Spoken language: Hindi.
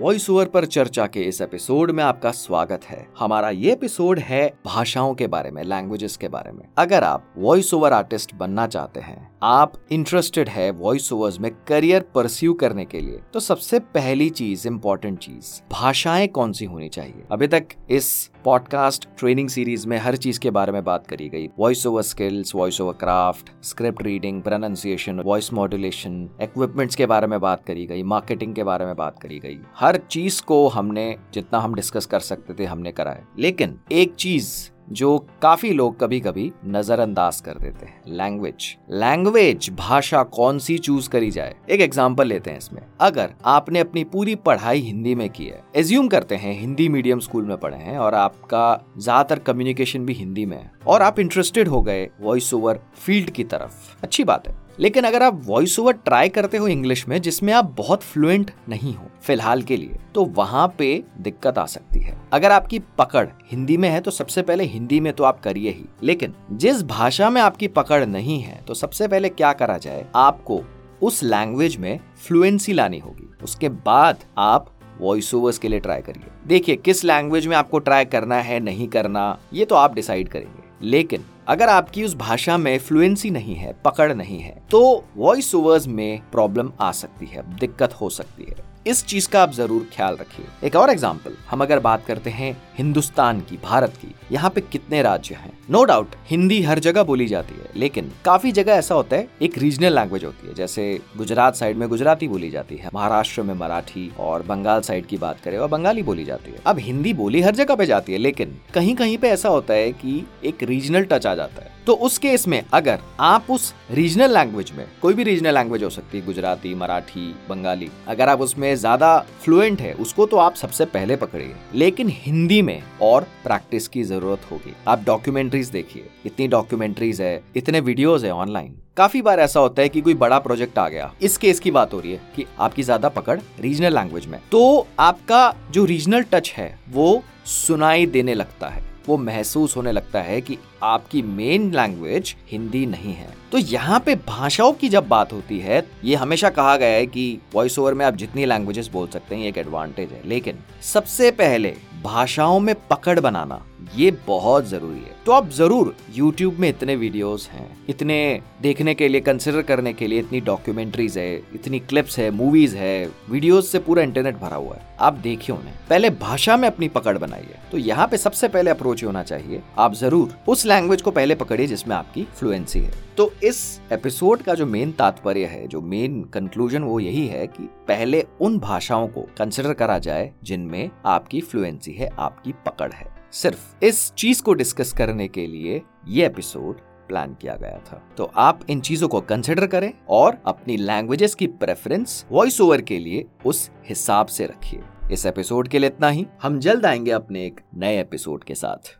वॉइस ओवर पर चर्चा के इस एपिसोड में आपका स्वागत है। हमारा ये एपिसोड है भाषाओं के बारे में लैंग्वेजेस के बारे में। अगर आप वॉइस ओवर आर्टिस्ट बनना चाहते हैं, आप इंटरेस्टेड है वॉइस ओवर्स में करियर परस्यू करने के लिए तो सबसे पहली चीज़ इंपॉर्टेंट चीज़, भाषाएँ कौन सी होनी चाहिए? अभी तक इस पॉडकास्ट ट्रेनिंग सीरीज़ में हर चीज़ के बारे में बात करी गई। Voice over skills voice over craft script reading pronunciation voice modulation equipments के बारे में बात करी गई मार्केटिंग के बारे में बात करी गई। हर चीज़ को हमने, जितना हम डिस्कस कर सकते थे, हमने करा है। लेकिन एक चीज़ जो काफ़ी लोग कभी कभी नजरअंदाज कर देते हैं लैंग्वेज लैंग्वेज भाषा कौन सी चूज़ करी जाए? एक एग्ज़ाम्पल लेते हैं इसमें। अगर आपने अपनी पूरी पढ़ाई हिंदी में की है एज्यूम करते हैं हिंदी मीडियम स्कूल में पढ़े हैं और आपका ज़्यादातर कम्युनिकेशन भी हिंदी में है, और आप इंटरेस्टेड हो गए वॉइस ओवर फ़ील्ड की तरफ़। अच्छी बात है। लेकिन अगर आप वॉइस ओवर ट्राई करते हो इंग्लिश में, जिसमें आप बहुत फ्लुएंट नहीं हो, फ़िलहाल के लिए तो वहाँ पे दिक्कत आ सकती है। अगर आपकी पकड़ हिंदी में है तो सबसे पहले हिंदी में तो आप करिए ही। लेकिन जिस भाषा में आपकी पकड़ नहीं है तो सबसे पहले क्या करा जाए, आपको उस लैंग्वेज में फ्लुएंसी लानी होगी। उसके बाद आप वॉइस ओवर्स के लिए ट्राई करिए। देखिए, किस लैंग्वेज में आपको ट्राई करना है, नहीं करना, ये तो आप डिसाइड करेंगे। लेकिन अगर आपकी उस भाषा में फ्लुएंसी नहीं है, पकड़ नहीं है तो वॉइस ओवर्स में प्रॉब्लम आ सकती है, दिक्कत हो सकती है। इस चीज़ का आप ज़रूर ख्याल रखिए। एक और एग्ज़ाम्पल हम अगर बात करते हैं हिंदुस्तान की, भारत की, यहाँ पे कितने राज्य हैं? नो no डाउट हिंदी हर जगह बोली जाती है, लेकिन काफ़ी जगह ऐसा होता है, एक रीजनल लैंग्वेज होती है, जैसे गुजरात साइड में गुजराती बोली जाती है, महाराष्ट्र में मराठी, और बंगाल साइड की बात करें, और बंगाली बोली जाती है। अब हिंदी बोली हर जगह पे जाती है, लेकिन कहीं कहीं पे ऐसा होता है कि एक रीजनल टच आ जाता है। तो उस केस में अगर आप उस रीजनल लैंग्वेज में, कोई भी रीजनल लैंग्वेज हो सकती है, गुजराती, मराठी, बंगाली, अगर आप उसमें ज़्यादा फ्लुएंट है, उसको तो आप सबसे पहले पकड़िए। लेकिन हिंदी में और प्रैक्टिस की ज़रूरत होगी। आप डॉक्यूमेंट्रीज देखिए। इतनी डॉक्यूमेंट्रीज है, इतने वीडियोज़ है ऑनलाइन काफ़ी बार ऐसा होता है कि कोई बड़ा प्रोजेक्ट आ गया। इस केस की बात हो रही है कि आपकी ज़्यादा पकड़ रीजनल लैंग्वेज में। तो आपका जो रीजनल टच है, वो सुनाई देने लगता है। वो महसूस होने लगता है कि आपकी मेन लैंग्वेज हिंदी नहीं है। तो यहाँ पे भाषाओं की जब बात होती है, ये हमेशा कहा गया है कि वॉइस ओवर में आप जितनी लैंग्वेजेस बोल सकते हैं एक एडवांटेज है। लेकिन सबसे पहले भाषाओं में पकड़ बनाना ये बहुत ज़रूरी है। तो आप ज़रूर YouTube में इतने वीडियोस हैं, इतने देखने के लिए कंसिडर करने के लिए इतनी डॉक्यूमेंट्रीज है, इतनी क्लिप्स है मूवीज़ है वीडियोस से पूरा इंटरनेट भरा हुआ है। आप देखिए उन्हें। पहले भाषा में अपनी पकड़ बनाइए। तो यहाँ पे सबसे पहले अप्रोच होना चाहिए। आप ज़रूर उस लैंग्वेज को पहले पकड़िए जिसमें आपकी फ्लुएंसी है। तो इस एपिसोड का जो मेन तात्पर्य है, जो मेन कंक्लूजन वो यही है कि पहले उन भाषाओं को कंसिडर करा जाए जिनमें आपकी फ्लुएंसी है, आपकी पकड़ है। सिर्फ़ इस चीज़ को डिस्कस करने के लिए ये एपिसोड प्लान किया गया था। तो आप इन चीज़ों को कंसिडर करें और अपनी लैंग्वेजेस की प्रेफरेंस वॉइस ओवर के लिए उस हिसाब से रखिए। इस एपिसोड के लिए इतना ही। हम जल्द आएँगे अपने एक नए एपिसोड के साथ।